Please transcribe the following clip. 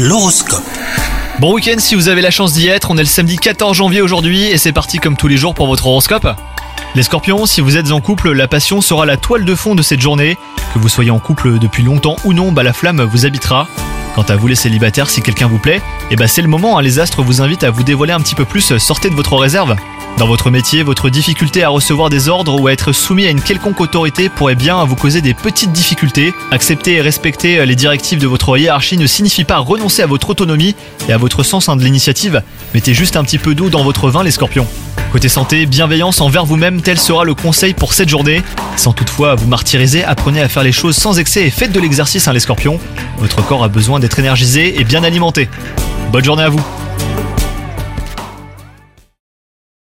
L'horoscope. Bon week-end si vous avez la chance d'y être, on est le samedi 14 janvier aujourd'hui et c'est parti comme tous les jours pour votre horoscope. Les scorpions, si vous êtes en couple, la passion sera la toile de fond de cette journée. Que vous soyez en couple depuis longtemps ou non, bah la flamme vous habitera. Quant à vous les célibataires, si quelqu'un vous plaît, et bah c'est le moment, hein, les astres vous invitent à vous dévoiler un petit peu plus, sortez de votre réserve. Dans votre métier, votre difficulté à recevoir des ordres ou à être soumis à une quelconque autorité pourrait bien vous causer des petites difficultés. Accepter et respecter les directives de votre hiérarchie ne signifie pas renoncer à votre autonomie et à votre sens hein, de l'initiative. Mettez juste un petit peu d'eau dans votre vin les scorpions. Côté santé, bienveillance envers vous-même, tel sera le conseil pour cette journée. Sans toutefois vous martyriser, apprenez à faire les choses sans excès et faites de l'exercice hein, les scorpions. Votre corps a besoin d'être énergisé et bien alimenté. Bonne journée à vous